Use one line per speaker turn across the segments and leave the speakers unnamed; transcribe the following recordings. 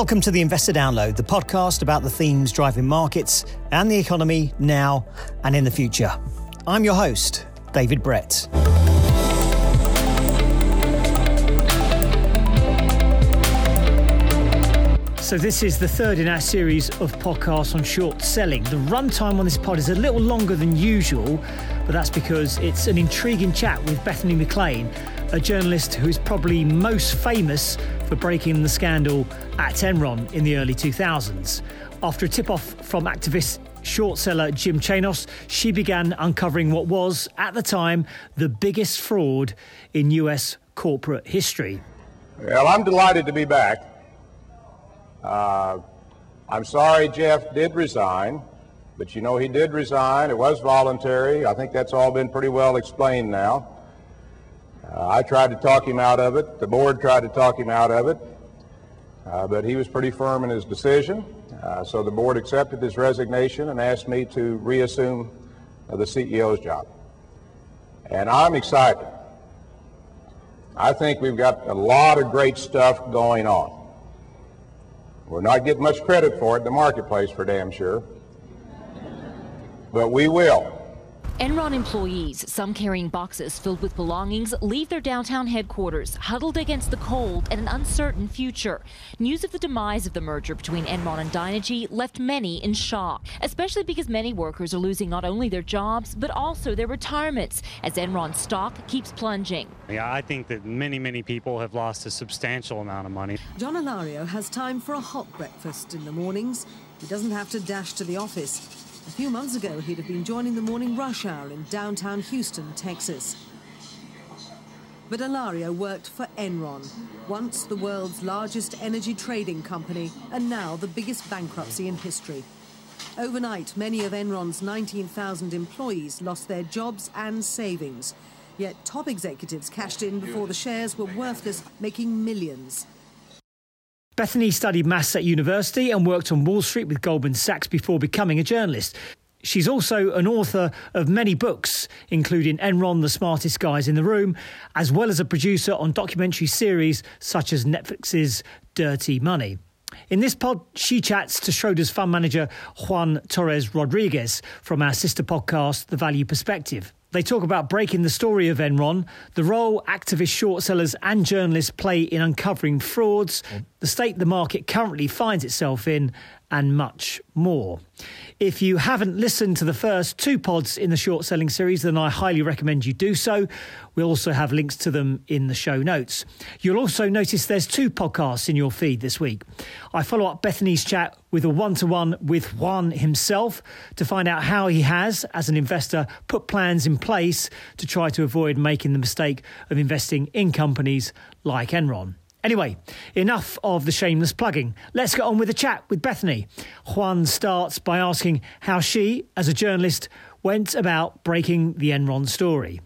Welcome to the Investor Download, the podcast about the themes driving markets and the economy now and in the future. I'm your host, David Brett. So, this is the third in our series of podcasts on short selling. The runtime on this pod is a little longer than usual, but that's because it's an intriguing chat with Bethany McLean, a journalist who is probably most famous for breaking the scandal at Enron in the early 2000s. After a tip off from activist short seller Jim Chanos, she began uncovering what was, at the time, the biggest fraud in US corporate history.
Well, I'm delighted to be back. Uh, I'm sorry Jeff did resign, but you know he did resign. It was voluntary. I think that's all been pretty well explained now. Uh, I tried to talk him out of it. The board tried to talk him out of it, uh, but he was pretty firm in his decision. Uh, so the board accepted his resignation and asked me to reassume uh, the CEO's job. And I'm excited. I think we've got a lot of great stuff going on. We're not getting much credit for it in the marketplace for damn sure. But we will.
Enron employees, some carrying boxes filled with belongings, leave their downtown headquarters, huddled against the cold and an uncertain future. News of the demise of the merger between Enron and Dynegy left many in shock, especially because many workers are losing not only their jobs, but also their retirements, as Enron stock keeps plunging.
Yeah, I think that many, many people have lost a substantial amount of money.
John Ilario has time for a hot breakfast in the mornings. He doesn't have to dash to the office. A few months ago, he'd have been joining the morning rush hour in downtown Houston, Texas. But Ilario worked for Enron, once the world's largest energy trading company and now the biggest bankruptcy in history. Overnight, many of Enron's 19,000 employees lost their jobs and savings. Yet top executives cashed in before the shares were worthless, making millions.
Bethany studied maths at university and worked on Wall Street with Goldman Sachs before becoming a journalist. She's also an author of many books, including Enron, The Smartest Guys in the Room, as well as a producer on documentary series such as Netflix's Dirty Money. In this pod, she chats to Schroders fund manager Juan Torres Rodriguez from our sister podcast, The Value Perspective. They talk about breaking the story of Enron, the role activist short sellers and journalists play in uncovering frauds, mm. the state the market currently finds itself in, and much more. If you haven't listened to the first two pods in the short selling series, then I highly recommend you do so. We'll also have links to them in the show notes. You'll also notice there's two podcasts in your feed this week. I follow up Bethany's chat with a one to one with Juan himself to find out how he has, as an investor, put plans in place to try to avoid making the mistake of investing in companies like Enron. Anyway, enough of the shameless plugging. Let's get on with the chat with Bethany. Juan starts by asking how she, as a journalist, went about breaking the Enron story.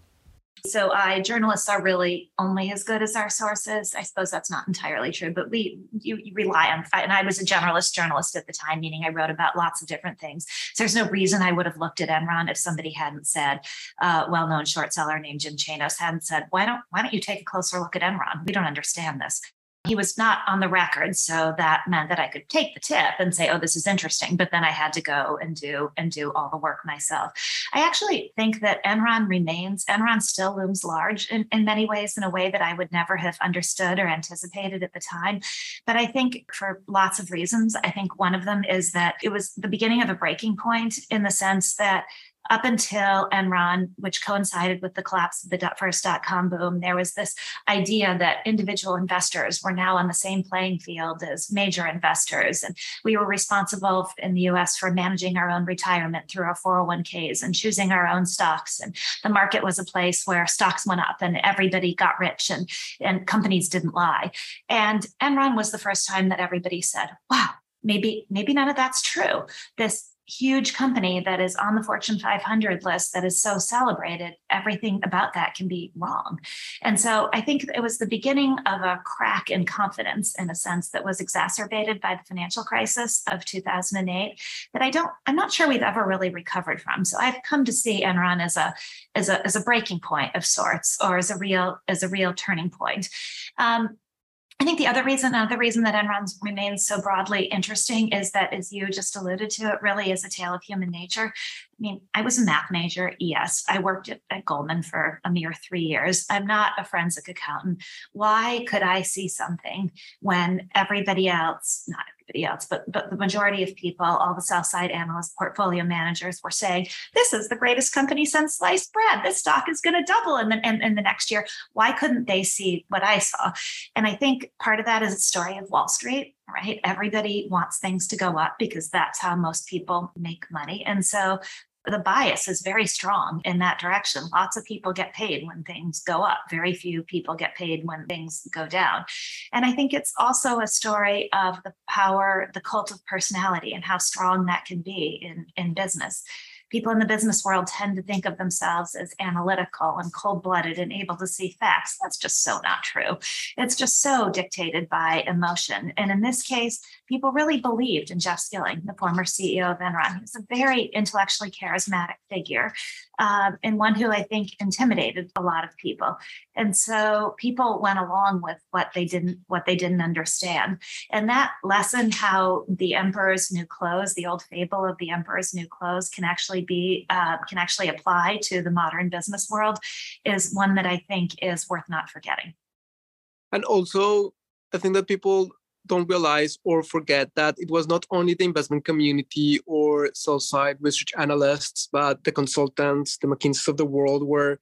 So I journalists are really only as good as our sources. I suppose that's not entirely true, but we you, you, rely on and I was a generalist journalist at the time, meaning I wrote about lots of different things. So there's no reason I would have looked at Enron if somebody hadn't said, uh, well-known short seller named Jim Chanos hadn't said, why don't why don't you take a closer look at Enron? We don't understand this. He was not on the record, so that meant that I could take the tip and say, "Oh, this is interesting," but then I had to go and do and do all the work myself. I actually think that Enron remains Enron still looms large in, in many ways in a way that I would never have understood or anticipated at the time. But I think for lots of reasons, I think one of them is that it was the beginning of a breaking point in the sense that up until Enron, which coincided with the collapse of the first dot com boom, there was this idea that individual investors were now on the same playing field as major investors. And we were responsible in the US for managing our own retirement through our 401ks and choosing our own stocks. And the market was a place where stocks went up and everybody got rich and, and companies didn't lie. And Enron was the first time that everybody said, wow, maybe maybe none of that's true this huge company that is on the Fortune 500 list that is so celebrated, everything about that can be wrong. And so I think it was the beginning of a crack in confidence in a sense that was exacerbated by the financial crisis of 2008 that I don't, I'm not sure we've ever really recovered from. So I've come to see Enron as a, as a, as a breaking point of sorts or as a real, as a real turning point. Um, I think the other reason, another reason that Enron remains so broadly interesting is that, as you just alluded to, it really is a tale of human nature. I mean, I was a math major. Yes, I worked at, at Goldman for a mere three years. I'm not a forensic accountant. Why could I see something when everybody else, not everybody else, but but the majority of people, all the sell side analysts, portfolio managers were saying, this is the greatest company since sliced bread. This stock is going to double in the, in, in the next year. Why couldn't they see what I saw? And I think part of that is a story of Wall Street right? Everybody wants things to go up because that's how most people make money. And so the bias is very strong in that direction. Lots of people get paid when things go up. Very few people get paid when things go down. And I think it's also a story of the power, the cult of personality, and how strong that can be in, in business people in the business world tend to think of themselves as analytical and cold blooded and able to see facts. That's just so not true. It's just so dictated by emotion. And in this case, people really believed in Jeff Skilling, the former CEO of Enron. He was a very intellectually charismatic figure um, and one who I think intimidated a lot of people. And so people went along with what they didn't what they didn't understand. And that lesson how the emperor's new clothes, the old fable of the emperor's new clothes, can actually be uh, can actually apply to the modern business world, is one that I think is worth not forgetting.
And also, I think that people don't realize or forget that it was not only the investment community or sell side research analysts, but the consultants, the McKinseys of the world were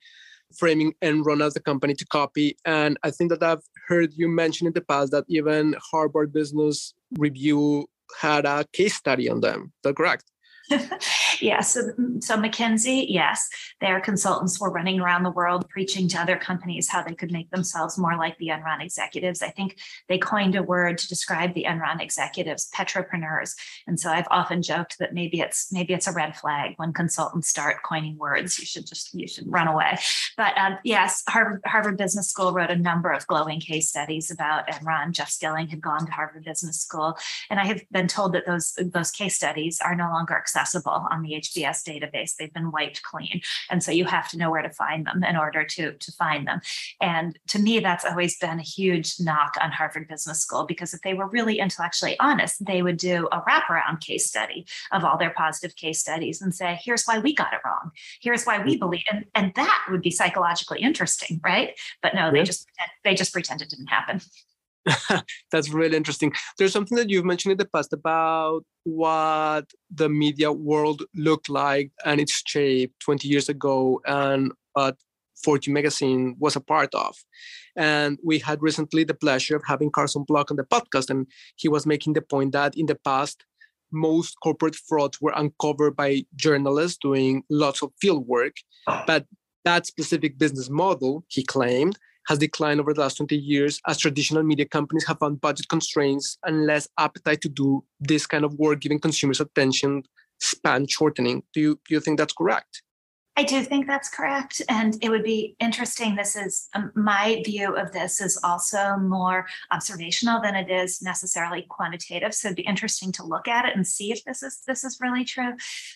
framing Enron as the company to copy. And I think that I've heard you mention in the past that even Harvard Business Review had a case study on them. Is that correct?
yes. So, so McKinsey, yes, their consultants were running around the world preaching to other companies how they could make themselves more like the Enron executives. I think they coined a word to describe the Enron executives, petropreneurs. And so I've often joked that maybe it's maybe it's a red flag when consultants start coining words. You should just you should run away. But um, yes, Harvard Harvard Business School wrote a number of glowing case studies about Enron. Jeff Skilling had gone to Harvard Business School, and I have been told that those those case studies are no longer accessible on the HBS database. They've been wiped clean. And so you have to know where to find them in order to, to find them. And to me, that's always been a huge knock on Harvard Business School because if they were really intellectually honest, they would do a wraparound case study of all their positive case studies and say, here's why we got it wrong. Here's why we mm-hmm. believe. And, and that would be psychologically interesting, right? But no, they just they just pretend it didn't happen.
That's really interesting. There's something that you've mentioned in the past about what the media world looked like and its shape 20 years ago and what Fortune magazine was a part of. And we had recently the pleasure of having Carson Block on the podcast, and he was making the point that in the past, most corporate frauds were uncovered by journalists doing lots of field work. Ah. But that specific business model, he claimed, has declined over the last 20 years as traditional media companies have found budget constraints and less appetite to do this kind of work, giving consumers attention span shortening. Do you, do you think that's correct?
I do think that's correct. And it would be interesting. This is um, my view of this is also more observational than it is necessarily quantitative. So it'd be interesting to look at it and see if this is this is really true.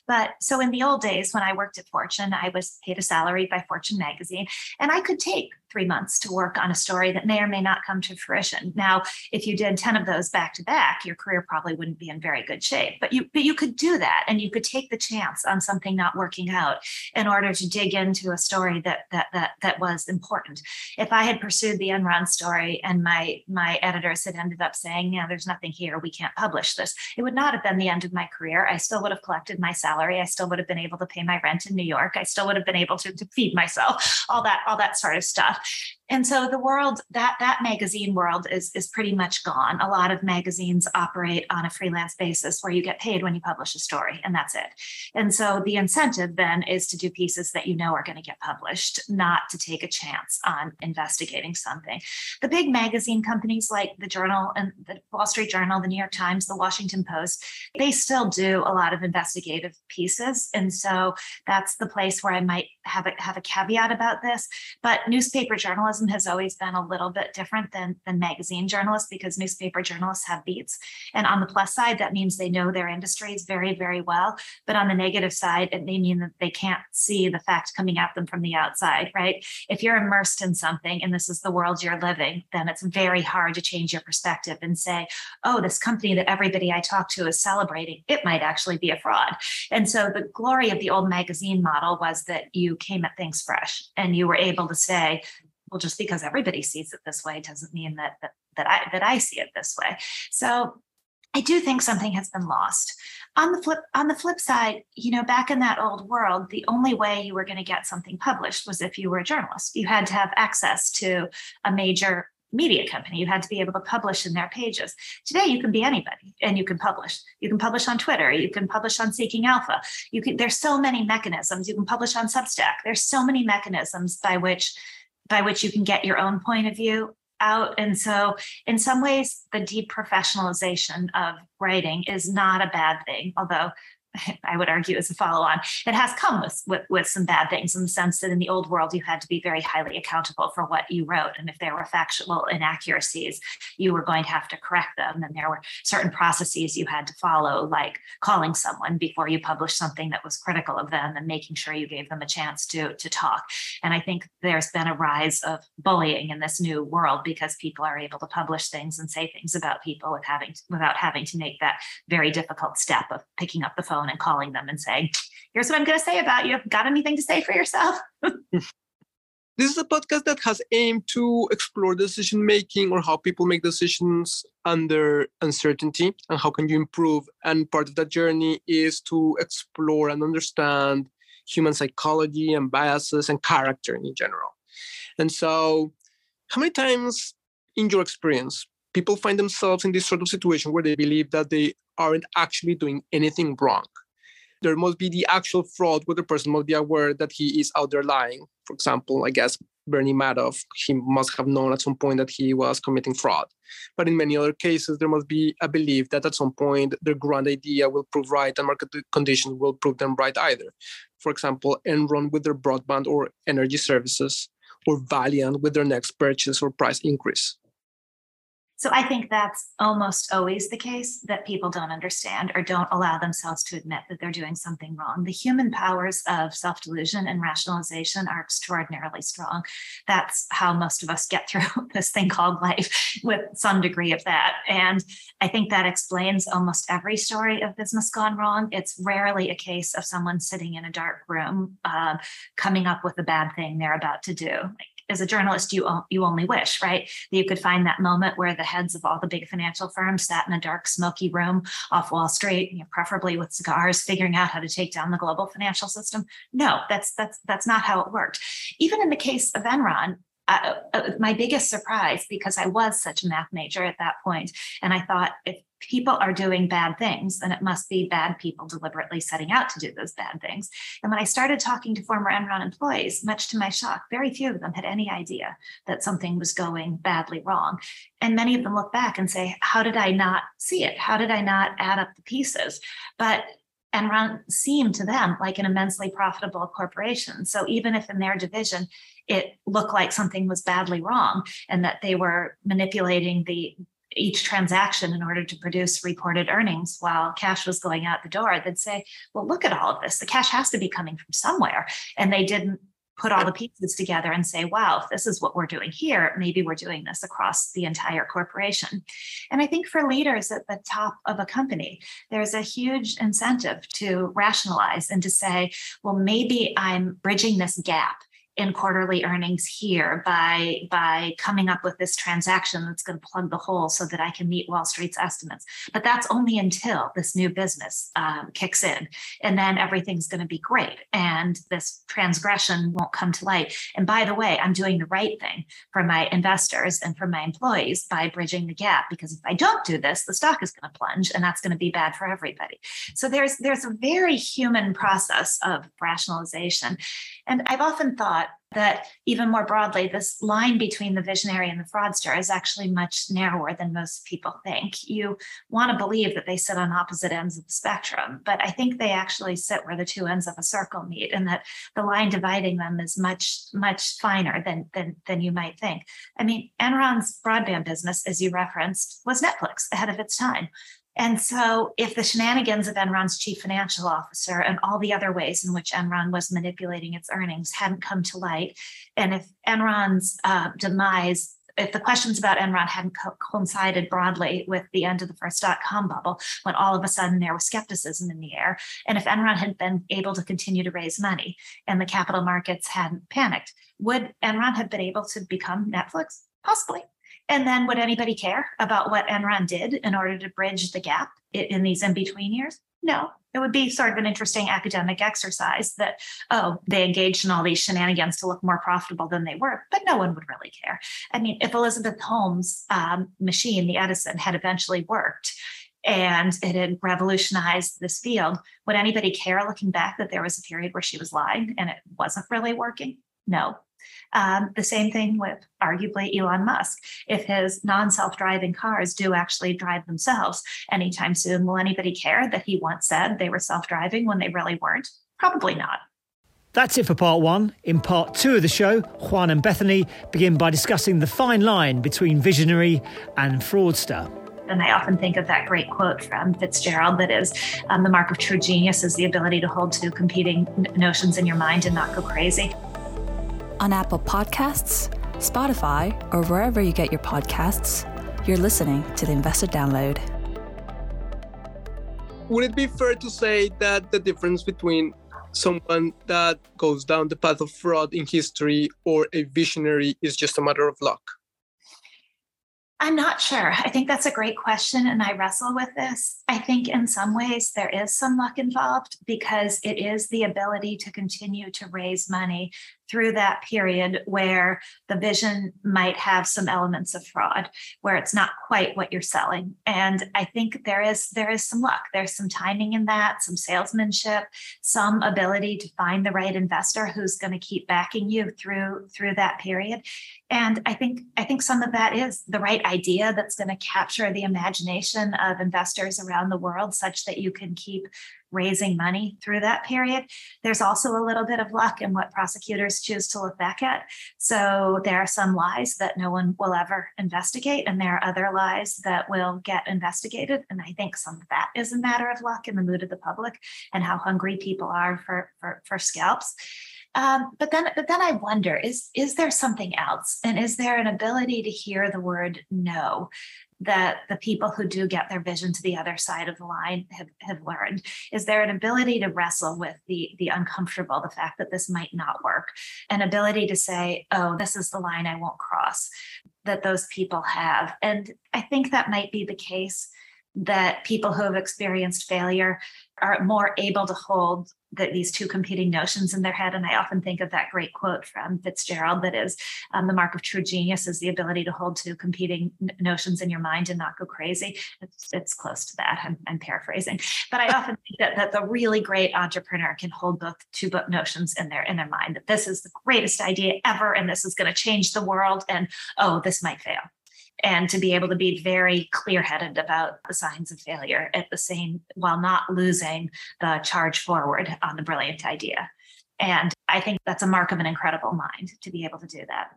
But so in the old days when I worked at Fortune, I was paid a salary by Fortune magazine and I could take three months to work on a story that may or may not come to fruition. Now, if you did 10 of those back to back, your career probably wouldn't be in very good shape. But you but you could do that and you could take the chance on something not working out in order to dig into a story that that that that was important. If I had pursued the Enron story and my my editors had ended up saying, yeah, there's nothing here, we can't publish this, it would not have been the end of my career. I still would have collected my salary. I still would have been able to pay my rent in New York. I still would have been able to, to feed myself, all that, all that sort of stuff stuff and so the world that that magazine world is is pretty much gone. A lot of magazines operate on a freelance basis where you get paid when you publish a story and that's it. And so the incentive then is to do pieces that you know are going to get published not to take a chance on investigating something. The big magazine companies like the journal and the wall street journal the new york times the washington post they still do a lot of investigative pieces. And so that's the place where i might have a have a caveat about this. But newspaper journalism journalism has always been a little bit different than, than magazine journalists because newspaper journalists have beats. And on the plus side, that means they know their industries very, very well. But on the negative side, it may mean that they can't see the fact coming at them from the outside, right? If you're immersed in something and this is the world you're living, then it's very hard to change your perspective and say, oh, this company that everybody I talk to is celebrating, it might actually be a fraud. And so the glory of the old magazine model was that you came at things fresh and you were able to say, well, just because everybody sees it this way doesn't mean that that, that I that I see it this way. So I do think something has been lost. On the flip on the flip side, you know, back in that old world, the only way you were going to get something published was if you were a journalist. You had to have access to a major media company. You had to be able to publish in their pages. Today, you can be anybody and you can publish. You can publish on Twitter. You can publish on Seeking Alpha. You can. There's so many mechanisms. You can publish on Substack. There's so many mechanisms by which by which you can get your own point of view out. And so, in some ways, the deprofessionalization of writing is not a bad thing, although I would argue as a follow-on, it has come with, with, with some bad things in the sense that in the old world you had to be very highly accountable for what you wrote, and if there were factual inaccuracies, you were going to have to correct them. And there were certain processes you had to follow, like calling someone before you published something that was critical of them, and making sure you gave them a chance to to talk. And I think there's been a rise of bullying in this new world because people are able to publish things and say things about people with having without having to make that very difficult step of picking up the phone phone and calling them and saying, here's what I'm going to say about you. Got anything to say for yourself?
this is a podcast that has aimed to explore decision making or how people make decisions under uncertainty and how can you improve and part of that journey is to explore and understand human psychology and biases and character in general and so how many times in your experience people find themselves in this sort of situation where they believe that they aren't actually doing anything wrong. There must be the actual fraud where the person must be aware that he is out there lying. For example, I guess Bernie Madoff, he must have known at some point that he was committing fraud. But in many other cases, there must be a belief that at some point their grand idea will prove right and market conditions will prove them right either. For example, Enron with their broadband or energy services, or Valeant with their next purchase or price increase.
So I think that's almost always the case that people don't understand or don't allow themselves to admit that they're doing something wrong. The human powers of self delusion and rationalization are extraordinarily strong. That's how most of us get through this thing called life with some degree of that. And I think that explains almost every story of business gone wrong. It's rarely a case of someone sitting in a dark room uh, coming up with a bad thing they're about to do. Like as a journalist, you you only wish, right? That you could find that moment where the heads of all the big financial firms sat in a dark, smoky room off Wall Street, you know, preferably with cigars, figuring out how to take down the global financial system. No, that's that's that's not how it worked. Even in the case of Enron, uh, uh, my biggest surprise because I was such a math major at that point, and I thought if people are doing bad things, and it must be bad people deliberately setting out to do those bad things. And when I started talking to former Enron employees, much to my shock, very few of them had any idea that something was going badly wrong. And many of them look back and say, How did I not see it? How did I not add up the pieces? But Enron seemed to them like an immensely profitable corporation. So even if in their division it looked like something was badly wrong and that they were manipulating the each transaction in order to produce reported earnings while cash was going out the door, they'd say, well, look at all of this. The cash has to be coming from somewhere. And they didn't put all the pieces together and say, wow, if this is what we're doing here, maybe we're doing this across the entire corporation. And I think for leaders at the top of a company, there's a huge incentive to rationalize and to say, well, maybe I'm bridging this gap in quarterly earnings here by by coming up with this transaction that's going to plug the hole so that I can meet Wall Street's estimates. But that's only until this new business um, kicks in, and then everything's going to be great, and this transgression won't come to light. And by the way, I'm doing the right thing for my investors and for my employees by bridging the gap. Because if I don't do this, the stock is going to plunge, and that's going to be bad for everybody. So there's there's a very human process of rationalization And I've often thought that even more broadly, this line between the visionary and the fraudster is actually much narrower than most people think. You want to believe that they sit on opposite ends of the spectrum, but I think they actually sit where the two ends of a circle meet, and that the line dividing them is much, much finer than than than you might think. I mean, Enron's broadband business, as you referenced, was Netflix ahead of its time. And so, if the shenanigans of Enron's chief financial officer and all the other ways in which Enron was manipulating its earnings hadn't come to light, and if Enron's uh, demise, if the questions about Enron hadn't co- coincided broadly with the end of the first dot com bubble, when all of a sudden there was skepticism in the air, and if Enron had been able to continue to raise money and the capital markets hadn't panicked, would Enron have been able to become Netflix? Possibly. And then would anybody care about what Enron did in order to bridge the gap in these in between years? No, it would be sort of an interesting academic exercise that, oh, they engaged in all these shenanigans to look more profitable than they were, but no one would really care. I mean, if Elizabeth Holmes' um, machine, the Edison, had eventually worked, and it had revolutionized this field. Would anybody care looking back that there was a period where she was lying and it wasn't really working? No, um, the same thing with arguably Elon Musk. If his non self driving cars do actually drive themselves anytime soon, will anybody care that he once said they were self driving when they really weren't? Probably not.
That's it for part one. In part two of the show, Juan and Bethany begin by discussing the fine line between visionary and fraudster.
And I often think of that great quote from Fitzgerald that is um, the mark of true genius is the ability to hold two competing notions in your mind and not go crazy
on Apple Podcasts, Spotify, or wherever you get your podcasts. You're listening to the Investor Download.
Would it be fair to say that the difference between someone that goes down the path of fraud in history or a visionary is just a matter of luck?
I'm not sure. I think that's a great question, and I wrestle with this. I think in some ways there is some luck involved because it is the ability to continue to raise money through that period where the vision might have some elements of fraud where it's not quite what you're selling. And i think there is there is some luck. There's some timing in that some salesmanship some ability to find the right investor who's going to keep backing you through through that period. And i think i think some of that is the right idea that's going to capture the imagination of investors around the world such that you can keep raising money through that period. There's also a little bit of luck in what prosecutors choose to look back at. So there are some lies that no one will ever investigate, and there are other lies that will get investigated. And I think some of that is a matter of luck in the mood of the public and how hungry people are for, for, for scalps. Um, but then, but then I wonder: is is there something else, and is there an ability to hear the word no? That the people who do get their vision to the other side of the line have, have learned is there an ability to wrestle with the the uncomfortable the fact that this might not work an ability to say oh this is the line i won't cross that those people have. And i think that might be the case that people who have experienced failure are more able to hold the, these two competing notions in their head. And I often think of that great quote from Fitzgerald that is um, the mark of true genius is the ability to hold two competing n- notions in your mind and not go crazy. It's, it's close to that. I'm, I'm paraphrasing, but I often think that, that the really great entrepreneur can hold both two book notions in their in their mind that this is the greatest idea ever and this is going to change the world and oh this might fail and to be able to be very clear headed about the signs of failure at the same while not losing the charge forward on the brilliant idea. And I think that's a mark of an incredible mind to be able to do that.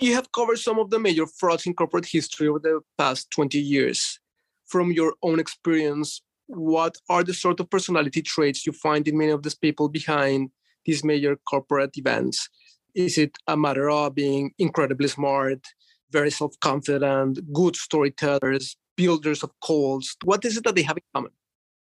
You have covered some of the major frauds in corporate history over the past 20 years. From your own experience, what are the sort of personality traits you find in many of these people behind these major corporate events? Is it a matter of being incredibly smart, very self confident, good storytellers, builders of calls. What is it that they have in common?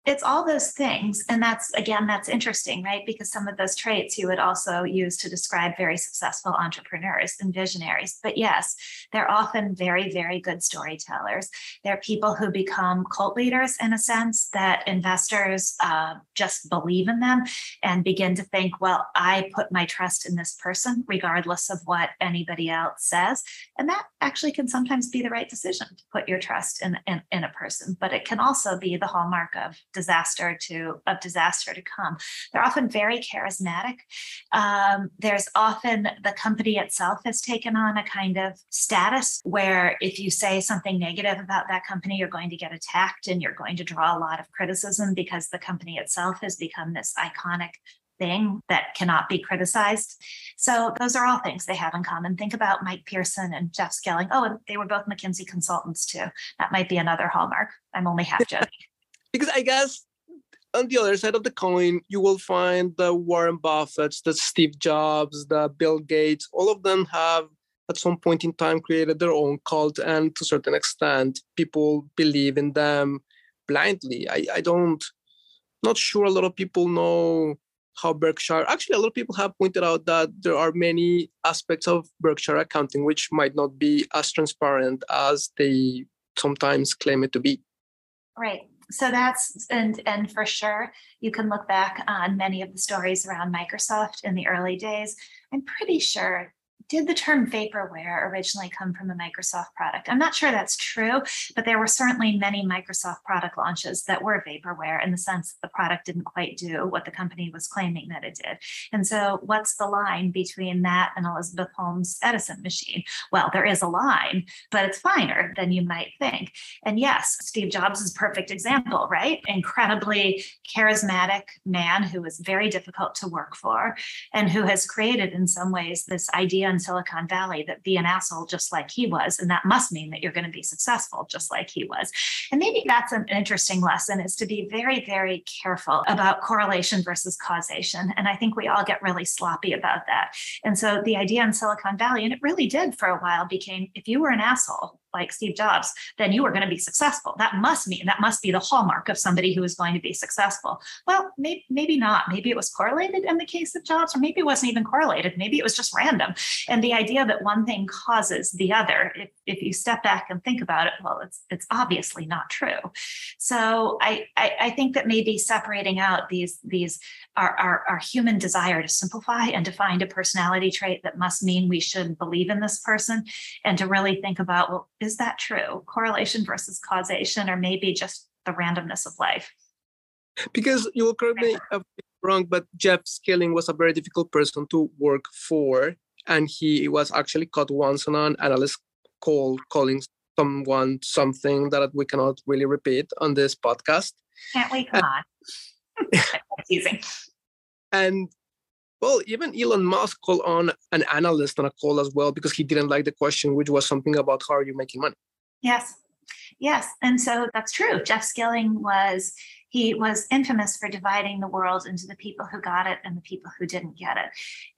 It's all those things. And that's again that's interesting right? Because some of those traits you would also use to describe very successful entrepreneurs and visionaries. But yes they're often very very good storytellers. They're people who become cult leaders in a sense that investors uh, just believe in them and begin to think well i put my trust in this person regardless of what anybody else says. And that actually can sometimes be the right decision to put your trust in, in, in a person but it can also be the hallmark of disaster to of disaster to come. They're often very charismatic. Um, there's often the company itself has taken on a kind of status where if you say something negative about that company, you're going to get attacked and you're going to draw a lot of criticism because the company itself has become this iconic thing that cannot be criticized. So those are all things they have in common. Think about Mike Pearson and Jeff Skilling. Oh, and they were both McKinsey consultants too. That might be another hallmark. I'm only half joking.
Because I guess on the other side of the coin, you will find the Warren Buffetts, the Steve Jobs, the Bill Gates. All of them have at some point in time created their own cult, and to a certain extent, people believe in them blindly. I, I don't not sure a lot of people know how Berkshire actually a lot of people have pointed out that there are many aspects of Berkshire accounting which might not be as transparent as they sometimes claim it to be.
Right. So that's and and for sure you can look back on many of the stories around Microsoft in the early days. I'm pretty sure did the term vaporware originally come from a Microsoft product? I'm not sure that's true, but there were certainly many Microsoft product launches that were vaporware in the sense that the product didn't quite do what the company was claiming that it did. And so, what's the line between that and Elizabeth Holmes' Edison machine? Well, there is a line, but it's finer than you might think. And yes, Steve Jobs is a perfect example, right? Incredibly charismatic man who was very difficult to work for and who has created, in some ways, this idea in Silicon Valley that be an asshole just like he was. And that must mean that you're going to be successful just like he was. And maybe that's an interesting lesson is to be very, very careful about correlation versus causation. And I think we all get really sloppy about that. And so the idea in Silicon Valley, and it really did for a while, became if you were an asshole, like Steve Jobs, then you are going to be successful. That must mean that must be the hallmark of somebody who is going to be successful. Well, maybe, maybe not. Maybe it was correlated in the case of Jobs, or maybe it wasn't even correlated. Maybe it was just random. And the idea that one thing causes the other, if, if you step back and think about it, well, it's it's obviously not true. So I, I, I think that maybe separating out these these our, our, our human desire to simplify and to find a personality trait that must mean we should believe in this person and to really think about, well, is that true? Correlation versus causation, or maybe just the randomness of life.
Because you will correct me if wrong, but Jeff Skilling was a very difficult person to work for. And he was actually caught once on an analyst call calling someone something that we cannot really repeat on this podcast.
Can't we? Come on. Confusing.
And well, even Elon Musk called on an analyst on a call as well because he didn't like the question, which was something about how are you making money?
Yes. Yes. And so that's true. Jeff Skilling was he was infamous for dividing the world into the people who got it and the people who didn't get it.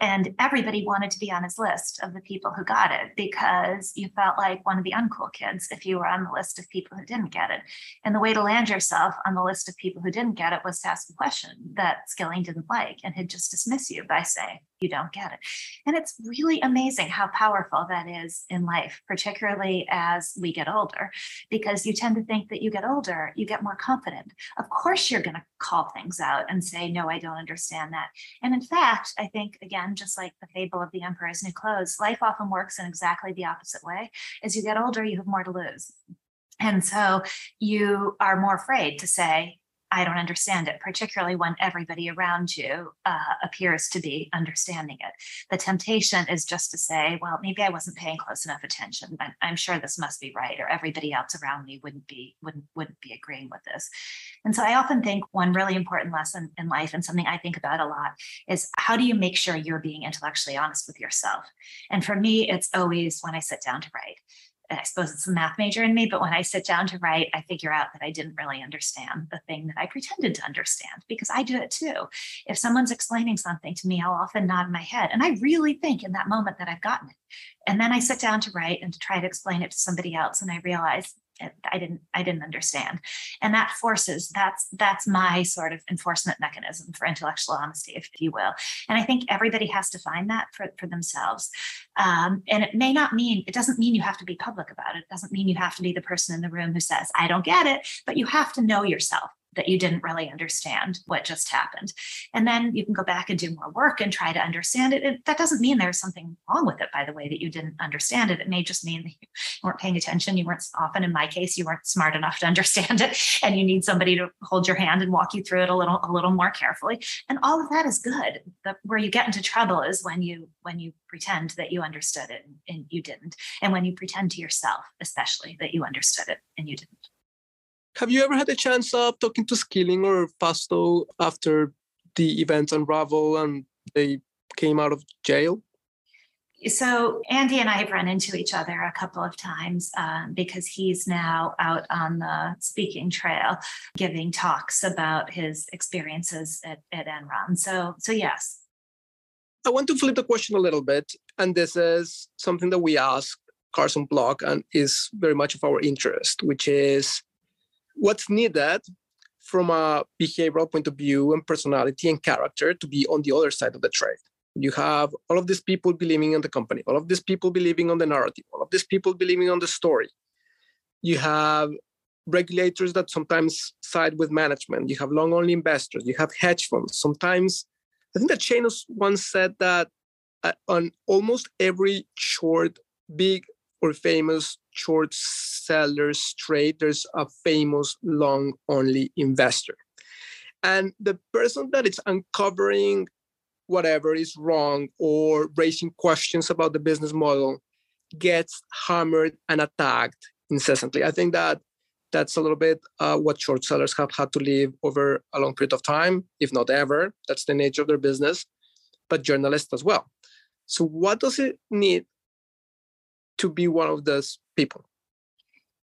And everybody wanted to be on his list of the people who got it because you felt like one of the uncool kids if you were on the list of people who didn't get it. And the way to land yourself on the list of people who didn't get it was to ask a question that Skilling didn't like and he'd just dismiss you by saying, you don't get it. And it's really amazing how powerful that is in life, particularly as we get older, because you tend to think that you get older, you get more confident. Of course, you're going to call things out and say, no, I don't understand that. And in fact, I think, again, just like the fable of the emperor's new clothes, life often works in exactly the opposite way. As you get older, you have more to lose. And so you are more afraid to say, I don't understand it, particularly when everybody around you uh, appears to be understanding it. The temptation is just to say, well, maybe I wasn't paying close enough attention. I'm, I'm sure this must be right, or everybody else around me wouldn't be wouldn't wouldn't be agreeing with this. And so I often think one really important lesson in life, and something I think about a lot, is how do you make sure you're being intellectually honest with yourself? And for me, it's always when I sit down to write. I suppose it's a math major in me, but when I sit down to write, I figure out that I didn't really understand the thing that I pretended to understand because I do it too. If someone's explaining something to me, I'll often nod my head and I really think in that moment that I've gotten it. And then I sit down to write and to try to explain it to somebody else and I realize I didn't I didn't understand. And that forces that's that's my sort of enforcement mechanism for intellectual honesty, if you will. And I think everybody has to find that for, for themselves. Um, and it may not mean it doesn't mean you have to be public about it. It doesn't mean you have to be the person in the room who says, I don't get it, but you have to know yourself that you didn't really understand what just happened. And then you can go back and do more work and try to understand it. that doesn't mean there's something wrong with it, by the way, that you didn't understand it. It may just mean that you weren't paying attention. You weren't often, in my case, you weren't smart enough to understand it. And you need somebody to hold your hand and walk you through it a little, a little more carefully. And all of that is good. The, where you get into trouble is when you when you pretend that you understood it and you didn't. And when you pretend to yourself, especially that you understood it and you didn't.
Have you ever had a chance of talking to Skilling or Fastow after the events unravel and they came out of jail?
So Andy and I have run into each other a couple of times um, because he's now out on the speaking trail, giving talks about his experiences at, at Enron. So, so yes.
I want to flip the question a little bit, and this is something that we ask Carson Block and is very much of our interest, which is what's needed from a behavioral point of view and personality and character to be on the other side of the trade. You have all of these people believing in the company, all of these people believing on the narrative, all of these people believing on the story. You have regulators that sometimes side with management. You have long only investors. You have hedge funds. Sometimes, I think that Chanos once said that uh, on almost every short, big or famous short sellers trade, there's a famous long only investor. And the person that is uncovering whatever is wrong or raising questions about the business model gets hammered and attacked incessantly. I think that that's a little bit uh, what short sellers have had to live over a long period of time, if not ever. That's the nature of their business, but journalists as well. So, what does it need to be one of those people?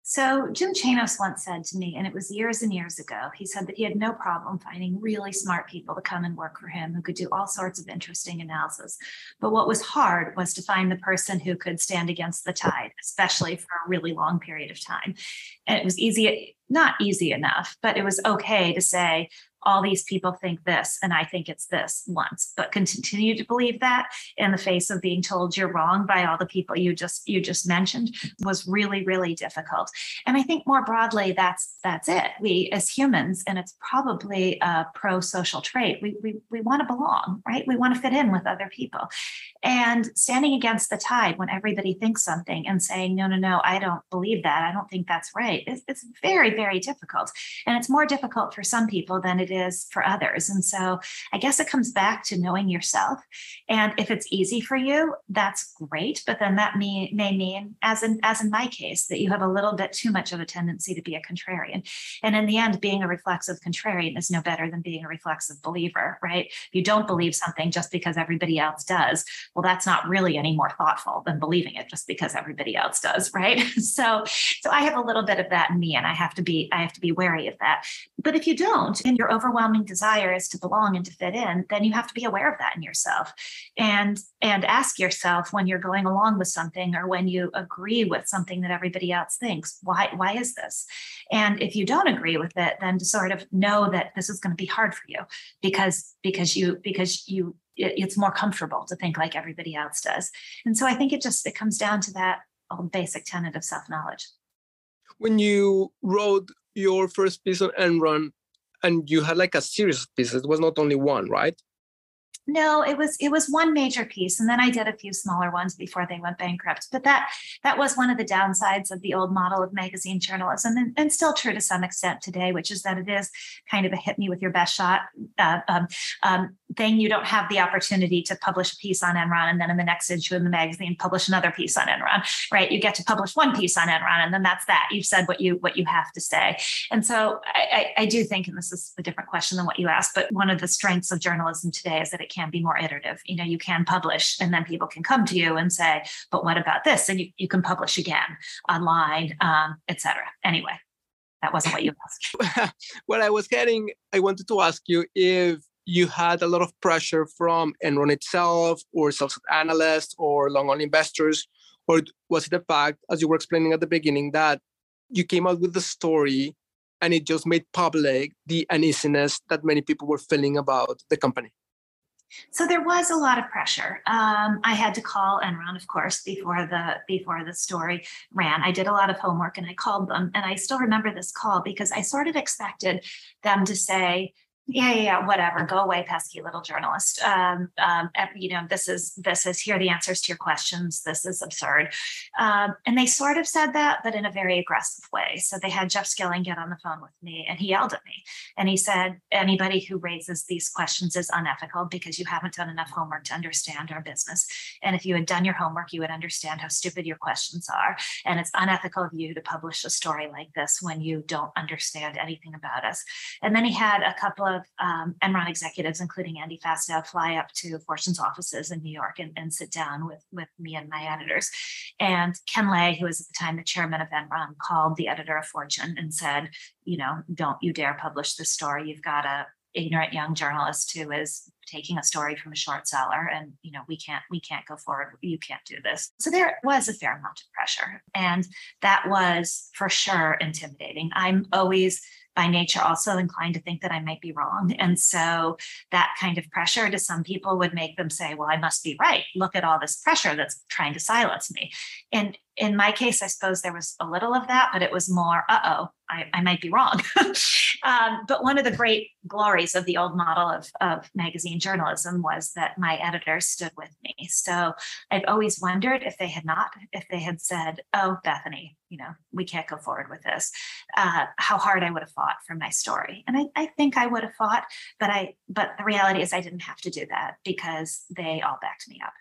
So Jim Chanos once said to me, and it was years and years ago, he said that he had no problem finding really smart people to come and work for him who could do all sorts of interesting analysis. But what was hard was to find the person who could stand against the tide, especially for a really long period of time. And it was easy, not easy enough, but it was okay to say, all these people think this and I think it's this once, but continue to believe that in the face of being told you're wrong by all the people you just you just mentioned was really really difficult. And I think more broadly that's that's it. We as humans and it's probably a pro-social trait. We we we want to belong, right? We want to fit in with other people. And standing against the tide when everybody thinks something and saying no no no, I don't believe that. I don't think that's right. It's, it's very very difficult. And it's more difficult for some people than it is for others. And so I guess it comes back to knowing yourself. And if it's easy for you, that's great. But then that may, may mean, as in as in my case, that you have a little bit too much of a tendency to be a contrarian. And in the end, being a reflexive contrarian is no better than being a reflexive believer, right? If you don't believe something just because everybody else does, well, that's not really any more thoughtful than believing it just because everybody else does, right? so so I have a little bit of that in me and I have to be I have to be wary of that. But if you don't and you're over overwhelming desire is to belong and to fit in, then you have to be aware of that in yourself and and ask yourself when you're going along with something or when you agree with something that everybody else thinks, why why is this? And if you don't agree with it, then to sort of know that this is going to be hard for you because because you because you it's more comfortable to think like everybody else does. And so I think it just it comes down to that old basic tenet of self-knowledge.
When you wrote your first piece on Enron, and you had like a series of pieces. It was not only one, right?
No, it was it was one major piece, and then I did a few smaller ones before they went bankrupt. But that that was one of the downsides of the old model of magazine journalism, and, and still true to some extent today, which is that it is kind of a hit me with your best shot uh, um, um, thing. You don't have the opportunity to publish a piece on Enron, and then in the next issue of the magazine, publish another piece on Enron. Right? You get to publish one piece on Enron, and then that's that. You've said what you what you have to say. And so I, I, I do think, and this is a different question than what you asked, but one of the strengths of journalism today is that it can be more iterative. You know, you can publish and then people can come to you and say, but what about this? And you, you can publish again online, um, etc. Anyway, that wasn't what you asked.
what I was getting, I wanted to ask you if you had a lot of pressure from Enron itself or sales analysts or long only investors, or was it the fact, as you were explaining at the beginning, that you came out with the story and it just made public the uneasiness that many people were feeling about the company?
So there was a lot of pressure. Um, I had to call Enron, of course, before the before the story ran. I did a lot of homework and I called them, and I still remember this call because I sort of expected them to say, yeah, yeah, yeah, whatever. Go away, pesky little journalist. Um, um, you know, this is this is here are the answers to your questions. This is absurd. Um, and they sort of said that, but in a very aggressive way. So they had Jeff Skilling get on the phone with me, and he yelled at me, and he said, "Anybody who raises these questions is unethical because you haven't done enough homework to understand our business. And if you had done your homework, you would understand how stupid your questions are. And it's unethical of you to publish a story like this when you don't understand anything about us." And then he had a couple of of um, Enron executives, including Andy Fastow, fly up to Fortune's offices in New York and, and sit down with, with me and my editors. And Ken Lay, who was at the time the chairman of Enron, called the editor of Fortune and said, you know, don't you dare publish this story. You've got a ignorant young journalist who is taking a story from a short seller and you know we can't we can't go forward you can't do this so there was a fair amount of pressure and that was for sure intimidating i'm always by nature also inclined to think that I might be wrong. And so that kind of pressure to some people would make them say, well, I must be right. Look at all this pressure that's trying to silence me. And in my case, I suppose there was a little of that, but it was more, uh oh, I, I, might be wrong. um, but one of the great glories of the old model of, of magazine journalism was that my editors stood with me. So I've always wondered if they had not, if they had said, oh, Bethany, you know, we can't go forward with this, uh, how hard I would have fought for my story. And I, I think I would have fought, but I, but the reality is I didn't have to do that because they all backed me up.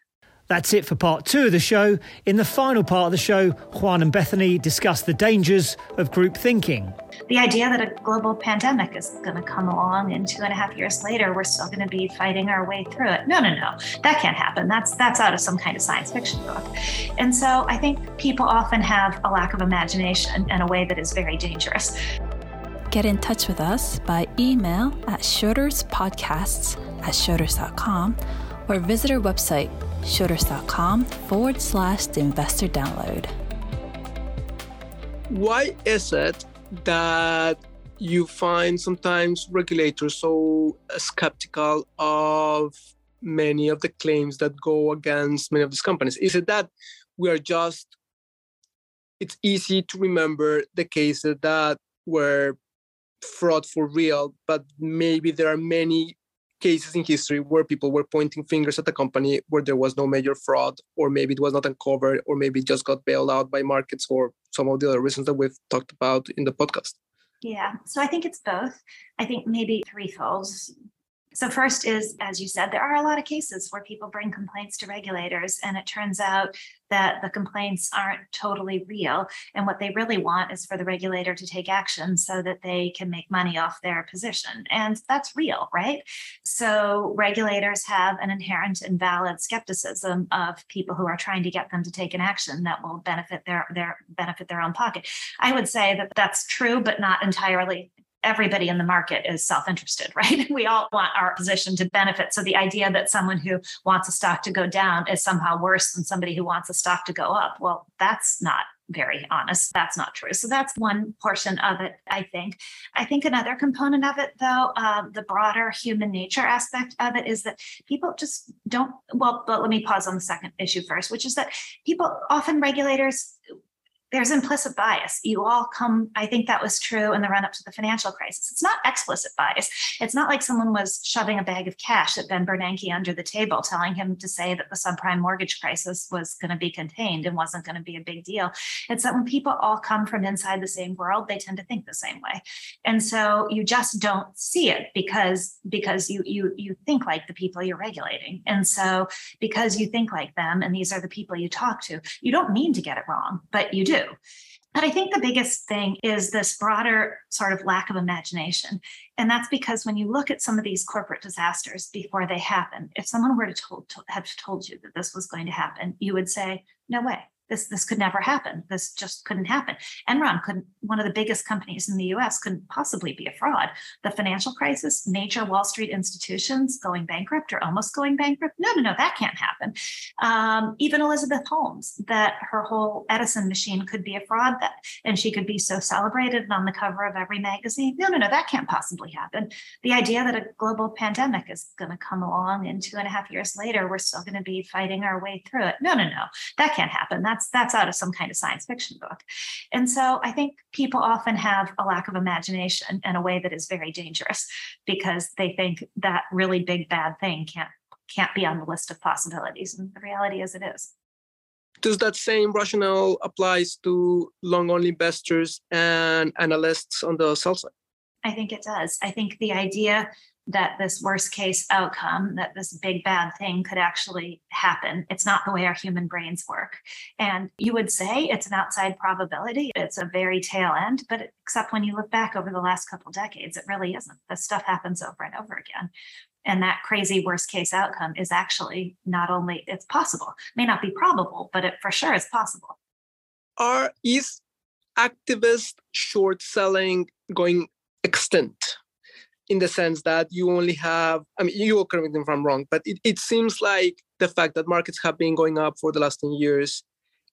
That's it for part two of the show. In the final part of the show, Juan and Bethany discuss the dangers of group thinking.
The idea that a global pandemic is going to come along and two and a half years later we're still going to be fighting our way through it. No, no, no. That can't happen. That's that's out of some kind of science fiction book. And so I think people often have a lack of imagination in a way that is very dangerous.
Get in touch with us by email at schroderspodcasts at schroders.com or visit our website schroders.com forward slash the investor download.
Why is it that you find sometimes regulators so skeptical of many of the claims that go against many of these companies? Is it that we are just, it's easy to remember the cases that were fraud for real, but maybe there are many cases in history where people were pointing fingers at the company where there was no major fraud, or maybe it was not uncovered, or maybe it just got bailed out by markets or some of the other reasons that we've talked about in the podcast?
Yeah, so I think it's both. I think maybe threefold. So, first is, as you said, there are a lot of cases where people bring complaints to regulators, and it turns out that the complaints aren't totally real. And what they really want is for the regulator to take action so that they can make money off their position. And that's real, right? So, regulators have an inherent and valid skepticism of people who are trying to get them to take an action that will benefit their, their benefit their own pocket. I would say that that's true, but not entirely everybody in the market is self-interested, right? We all want our position to benefit. So the idea that someone who wants a stock to go down is somehow worse than somebody who wants a stock to go up, well, that's not very honest. That's not true. So that's one portion of it, I think. I think another component of it, though, uh, the broader human nature aspect of it is that people just don't. Well, but let me pause on the second issue first, which is that people often regulators there's implicit bias. You all come, I think that was true in the run up to the financial crisis. It's not explicit bias. It's not like someone was shoving a bag of cash at Ben Bernanke under the table, telling him to say that the subprime mortgage crisis was going to be contained and wasn't going to be a big deal. It's that when people all come from inside the same world, they tend to think the same way. And so you just don't see it because because you you you think like the people you're regulating. And so because you think like them and these are the people you talk to, you don't mean to get it wrong, but you do. But I think the biggest thing is this broader sort of lack of imagination. And that's because when you look at some of these corporate disasters before they happen, if someone were to, told, to have told you that this was going to happen, you would say, no way. This, this could never happen. This just couldn't happen. Enron couldn't one of the biggest companies in the US couldn't possibly be a fraud. The financial crisis, major Wall Street institutions going bankrupt or almost going bankrupt. No, no, no, that can't happen. Um, even Elizabeth Holmes, that her whole Edison machine could be a fraud that, and she could be so celebrated and on the cover of every magazine. No, no, no, that can't possibly happen. The idea that a global pandemic is going to come along and two and a half years later, we're still going to be fighting our way through it. No, no, no, that can't happen. That's that's out of some kind of science fiction book. And so I think people often have a lack of imagination in a way that is very dangerous because they think that really big bad thing can't can't be on the list of possibilities. And the reality is it is.
Does that same rationale applies to long only investors and analysts on the sell side?
I think it does. I think the idea that this worst case outcome, that this big bad thing could actually happen. It's not the way our human brains work. And you would say it's an outside probability. It's a very tail end, but except when you look back over the last couple decades, it really isn't. This stuff happens over and over again. And that crazy worst case outcome is actually not only it's possible, may not be probable, but it for sure is possible.
Are is activist short selling going extinct? In the sense that you only have, I mean, you will correct me if I'm wrong, but it, it seems like the fact that markets have been going up for the last 10 years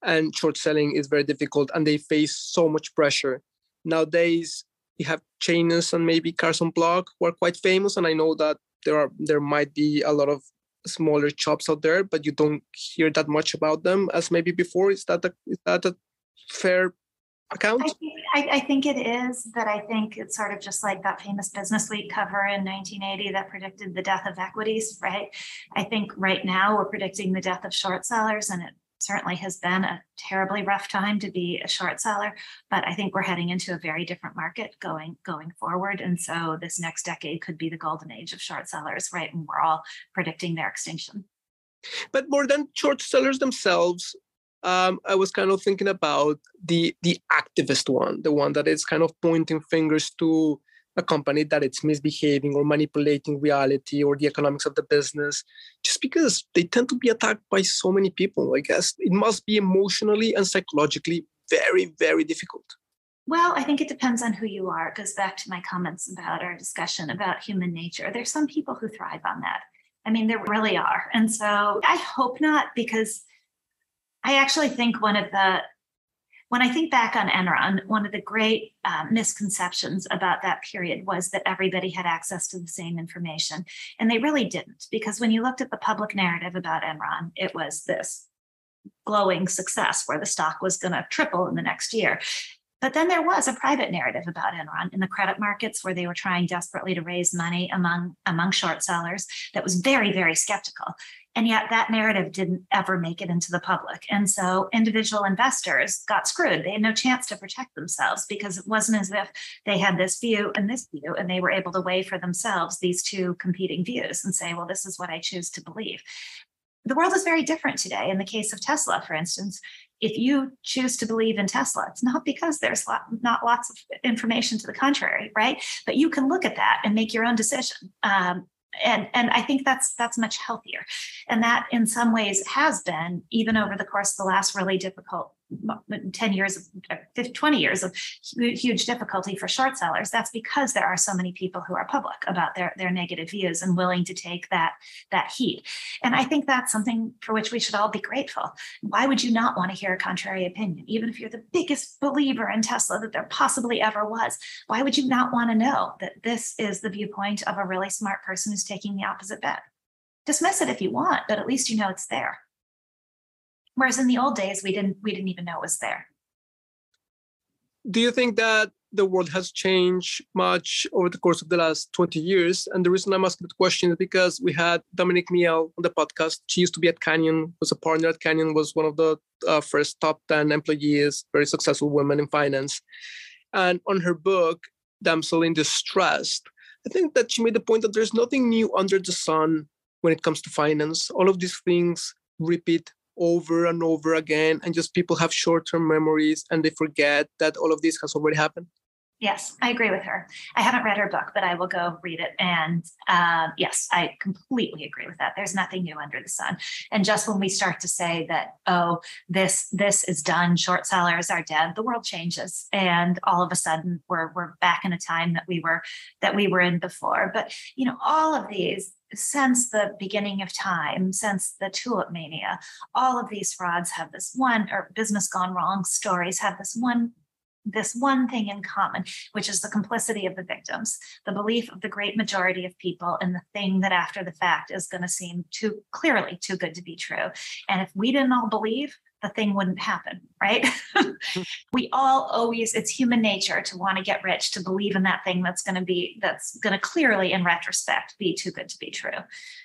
and short selling is very difficult and they face so much pressure. Nowadays, you have Chanos and maybe Carson Block who are quite famous. And I know that there are there might be a lot of smaller shops out there, but you don't hear that much about them as maybe before. Is that a, is that a fair account?
I, I, think it is, but I think it's sort of just like that famous Business Week cover in 1980 that predicted the death of equities, right? I think right now we're predicting the death of short sellers, and it certainly has been a terribly rough time to be a short seller. But I think we're heading into a very different market going going forward, and so this next decade could be the golden age of short sellers, right? And we're all predicting their extinction.
But more than short sellers themselves, um, I was kind of thinking about the the activist one, the one that is kind of pointing fingers to a company that it's misbehaving or manipulating reality or the economics of the business, just because they tend to be attacked by so many people. I guess it must be emotionally and psychologically very, very difficult.
Well, I think it depends on who you are. It goes back to my comments about our discussion about human nature. There's some people who thrive on that. I mean, there really are. And so I hope not, because I actually think one of the when I think back on Enron, one of the great uh, misconceptions about that period was that everybody had access to the same information. And they really didn't, because when you looked at the public narrative about Enron, it was this glowing success where the stock was going to triple in the next year. But then there was a private narrative about Enron in the credit markets where they were trying desperately to raise money among, among short sellers that was very, very skeptical. And yet that narrative didn't ever make it into the public. And so individual investors got screwed. They had no chance to protect themselves because it wasn't as if they had this view and this view, and they were able to weigh for themselves these two competing views and say, well, this is what I choose to believe. The world is very different today. In the case of Tesla, for instance, if you choose to believe in Tesla, it's not because there's not lots of information to the contrary, right? But you can look at that and make your own decision. Um, and and i think that's that's much healthier. And that in some ways has been even over the course of the last really difficult 10 years of uh, 20 years of huge difficulty for short sellers that's because there are so many people who are public about their their negative views and willing to take that that heat. And i think that's something for which we should all be grateful. Why would you not want to hear a contrary opinion? Even if you're the biggest believer in tesla that there possibly ever was why would you not want to know that this is the viewpoint of a really smart person who's taking the opposite bet? Dismiss it if you want but at least you know it's there Whereas in the old days, we didn't we didn't even know it was there.
Do you think that the world has changed much over the course of the last 20 years? And the reason I'm asking the question is because we had Dominique Mielle on the podcast. She used to be at Canyon, was a partner at Canyon, was one of the uh, first top 10 employees, very successful woman in finance. And on her book, Damsel in Distress, I think that she made the point that there's nothing new under the sun when it comes to finance. All of these things repeat over and over again and just people have short-term memories and they forget that all of this has already happened
Yes, I agree with her. I haven't read her book, but I will go read it. And uh, yes, I completely agree with that. There's nothing new under the sun. And just when we start to say that, oh, this this is done, short sellers are dead, the world changes, and all of a sudden we're we're back in a time that we were that we were in before. But you know, all of these since the beginning of time, since the tulip mania, all of these frauds have this one, or business gone wrong stories have this one this one thing in common, which is the complicity of the victims, the belief of the great majority of people in the thing that after the fact is going to seem too clearly too good to be true. And if we didn't all believe, the thing wouldn't happen, right? Mm-hmm. we all always, it's human nature to want to get rich, to believe in that thing that's going to be, that's going to clearly, in retrospect, be too good to be true.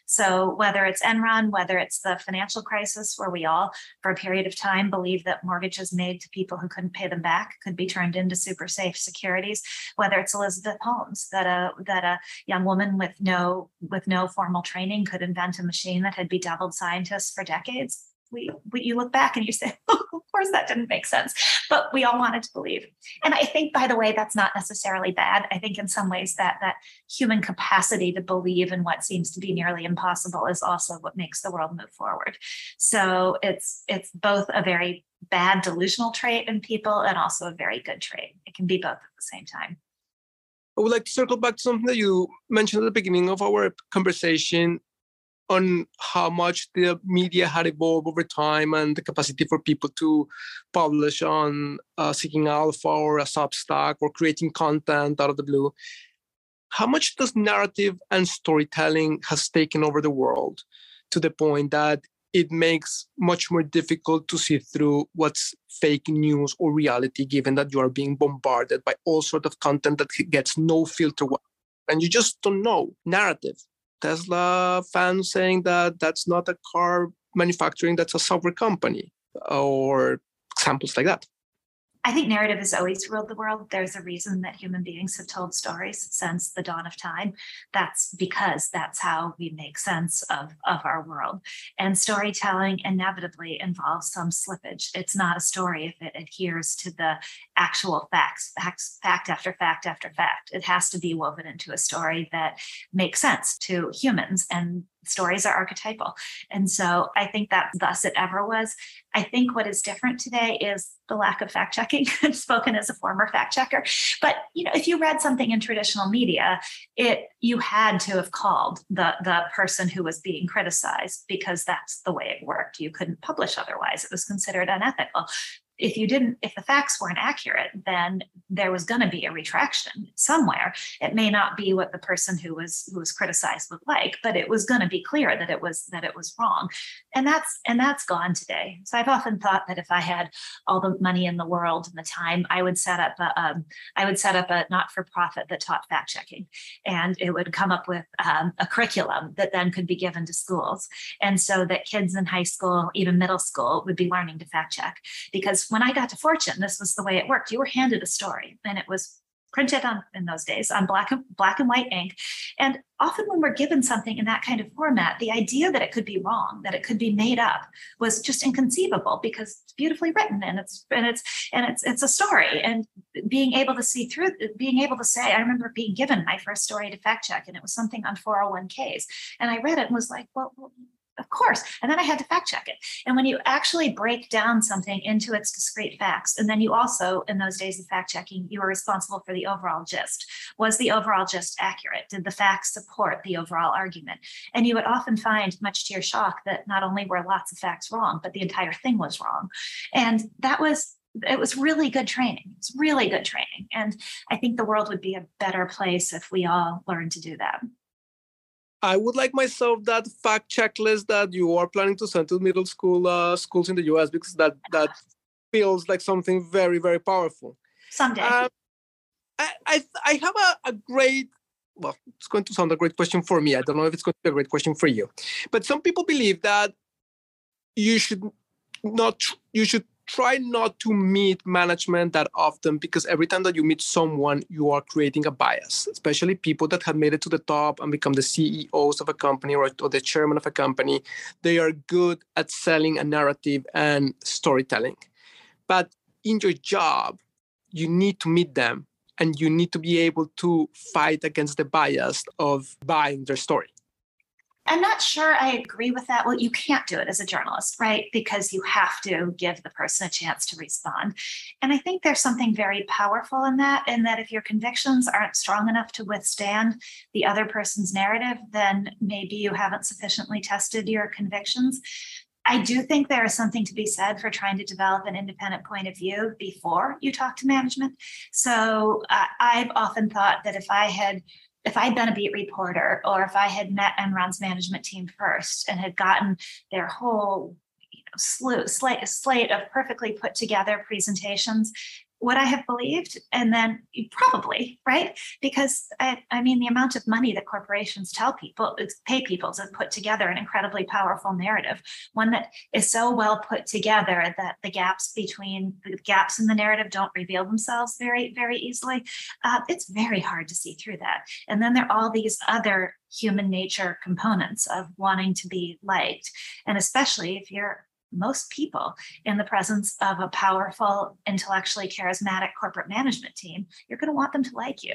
So whether it's Enron, whether it's the financial crisis, where we all, for a period of time, believed that mortgages made to people who couldn't pay them back could be turned into super safe securities, whether it's Elizabeth Holmes, that a that a young woman with no with no formal training could invent a machine that had bedeviled scientists for decades we, we you look back and you say, of course that didn't make sense, but we all wanted to believe. And I think, by the way, that's not necessarily bad. I think in some ways that that human capacity to believe in what seems to be nearly impossible is also what makes the world move forward. So it's it's both a very bad delusional trait in people and also a very good trait. It can be both at the same time.
I would like to circle back to something that you mentioned at the beginning of our conversation on how much the media had evolved over time and the capacity for people to publish on uh, Seeking Alpha or a Substack or creating content out of the blue. How much does narrative and storytelling has taken over the world to the point that it makes much more difficult to see through what's fake news or reality, given that you are being bombarded by all sort of content that gets no filter, and you just don't know narrative Tesla fans saying that that's not a car manufacturing, that's a software company, or examples like that.
I think narrative has always ruled the world. There's a reason that human beings have told stories since the dawn of time. That's because that's how we make sense of, of our world. And storytelling inevitably involves some slippage. It's not a story if it adheres to the actual facts, facts, fact after fact after fact. It has to be woven into a story that makes sense to humans and stories are archetypal. And so I think that thus it ever was. I think what is different today is the lack of fact checking. I've spoken as a former fact checker. But you know, if you read something in traditional media, it you had to have called the the person who was being criticized because that's the way it worked. You couldn't publish otherwise. It was considered unethical if you didn't if the facts weren't accurate then there was going to be a retraction somewhere. It may not be what the person who was who was criticized would like but it was going to be clear that it was that it was wrong. And that's and that's gone today. So i've often thought that if i had all the money in the world and the time i would set up a, um, i would set up a not-for-profit that taught fact checking. And it would come up with um, a curriculum that then could be given to schools. And so that kids in high school even middle school would be learning to fact check. Because when I got to Fortune, this was the way it worked. You were handed a story and it was printed on in those days on black and black and white ink. And often when we're given something in that kind of format, the idea that it could be wrong, that it could be made up was just inconceivable because it's beautifully written and it's and it's and it's it's a story. And being able to see through being able to say, I remember being given my first story to fact check, and it was something on 401ks. And I read it and was like, well, of course. And then I had to fact check it. And when you actually break down something into its discrete facts, and then you also, in those days of fact checking, you were responsible for the overall gist. Was the overall gist accurate? Did the facts support the overall argument? And you would often find, much to your shock, that not only were lots of facts wrong, but the entire thing was wrong. And that was it was really good training. It's really good training. And I think the world would be a better place if we all learned to do that.
I would like myself that fact checklist that you are planning to send to middle school uh, schools in the US because that that feels like something very very powerful.
Someday. Um,
I, I I have a, a great well, it's going to sound a great question for me. I don't know if it's going to be a great question for you, but some people believe that you should not you should try not to meet management that often because every time that you meet someone, you are creating a bias, especially people that have made it to the top and become the CEOs of a company or, or the chairman of a company. They are good at selling a narrative and storytelling. But in your job, you need to meet them and you need to be able to fight against the bias of buying their story.
I'm not sure I agree with that. Well, you can't do it as a journalist, right? Because you have to give the person a chance to respond. And I think there's something very powerful in that, in that if your convictions aren't strong enough to withstand the other person's narrative, then maybe you haven't sufficiently tested your convictions. I do think there is something to be said for trying to develop an independent point of view before you talk to management. So uh, I've often thought that if I had if I'd been a beat reporter or if I had met Enron's management team first and had gotten their whole you know, slew, slate, slate of perfectly put together presentations would I have believed? And then probably, right? Because I, I, mean, the amount of money that corporations tell people, pay people to put together an incredibly powerful narrative, one that is so well put together that the gaps between the gaps in the narrative don't reveal themselves very, very easily. Uh, it's very hard to see through that. And then there are all these other human nature components of wanting to be liked. And especially if you're most people in the presence of a powerful, intellectually charismatic corporate management team, you're going to want them to like you.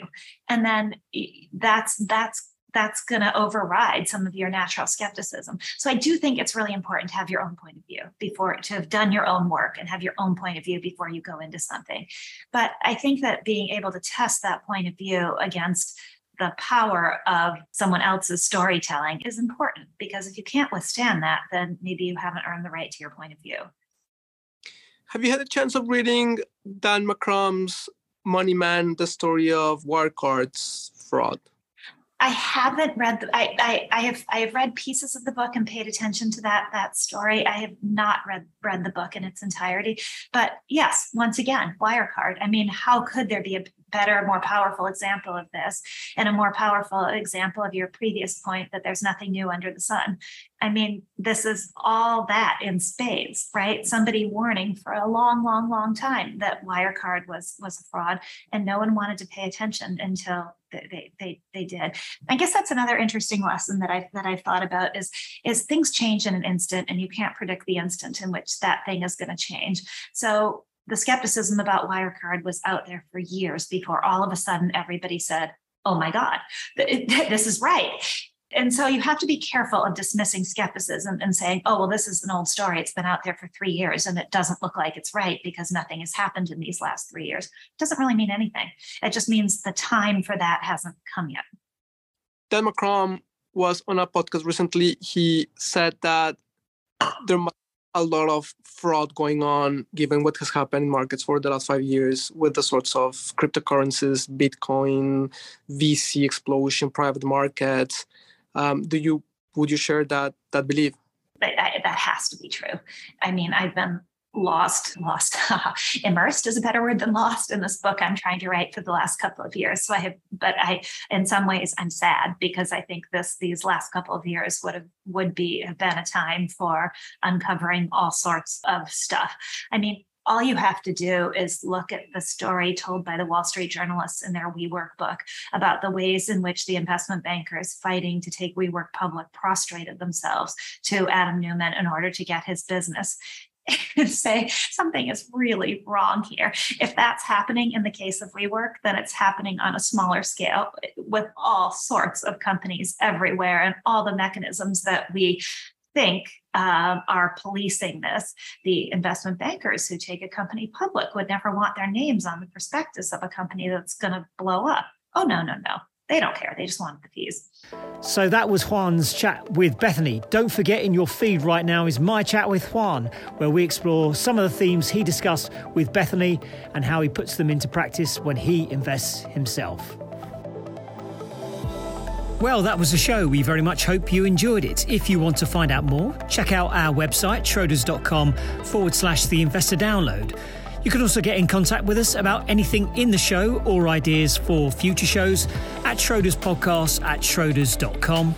And then that's that's that's going to override some of your natural skepticism. So I do think it's really important to have your own point of view before to have done your own work and have your own point of view before you go into something. But I think that being able to test that point of view against the power of someone else's storytelling is important because if you can't withstand that, then maybe you haven't earned the right to your point of view.
Have you had a chance of reading Dan McCrum's Money Man, the story of Wirecard's fraud?
I haven't read the I, I, I have I have read pieces of the book and paid attention to that that story. I have not read read the book in its entirety. But yes, once again, Wirecard. I mean, how could there be a better, more powerful example of this and a more powerful example of your previous point that there's nothing new under the sun? I mean, this is all that in spades, right? Somebody warning for a long, long, long time that Wirecard was was a fraud, and no one wanted to pay attention until they they they did. I guess that's another interesting lesson that I that I've thought about is is things change in an instant, and you can't predict the instant in which that thing is going to change. So the skepticism about Wirecard was out there for years before all of a sudden everybody said, "Oh my God, this is right." and so you have to be careful of dismissing skepticism and saying, oh, well, this is an old story. It's been out there for three years and it doesn't look like it's right because nothing has happened in these last three years. It doesn't really mean anything. It just means the time for that hasn't come yet.
Dan McCrum was on a podcast recently. He said that there might a lot of fraud going on given what has happened in markets for the last five years with the sorts of cryptocurrencies, Bitcoin, VC explosion, private markets. Um, do you would you share that that belief?
That, that has to be true. I mean, I've been lost, lost, immersed is a better word than lost in this book I'm trying to write for the last couple of years. So I have, but I, in some ways, I'm sad because I think this these last couple of years would have would be have been a time for uncovering all sorts of stuff. I mean, all you have to do is look at the story told by the Wall Street journalists in their WeWork book about the ways in which the investment bankers fighting to take WeWork public prostrated themselves to Adam Neumann in order to get his business. And say something is really wrong here. If that's happening in the case of WeWork, then it's happening on a smaller scale with all sorts of companies everywhere and all the mechanisms that we think um, are policing this. The investment bankers who take a company public would never want their names on the prospectus of a company that's going to blow up. Oh, no, no, no. They don't care. They just want the fees.
So that was Juan's chat with Bethany. Don't forget in your feed right now is my chat with Juan, where we explore some of the themes he discussed with Bethany and how he puts them into practice when he invests himself. Well, that was the show. We very much hope you enjoyed it. If you want to find out more, check out our website, schroders.com forward slash the investor download. You can also get in contact with us about anything in the show or ideas for future shows at Schroders Podcast at schroders.com.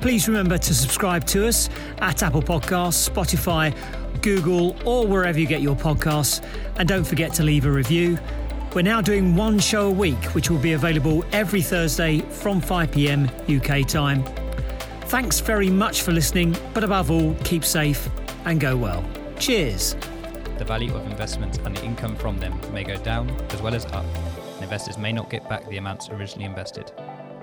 Please remember to subscribe to us at Apple Podcasts, Spotify, Google, or wherever you get your podcasts. And don't forget to leave a review. We're now doing one show a week, which will be available every Thursday from 5 pm UK time. Thanks very much for listening, but above all, keep safe and go well. Cheers.
The value of investments and the income from them may go down as well as up investors may not get back the amounts originally invested.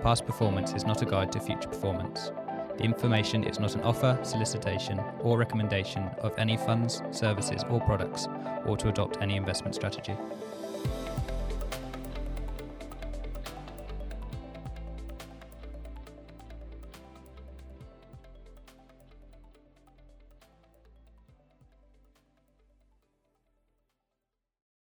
Past performance is not a guide to future performance. The information is not an offer, solicitation, or recommendation of any funds, services, or products, or to adopt any investment strategy.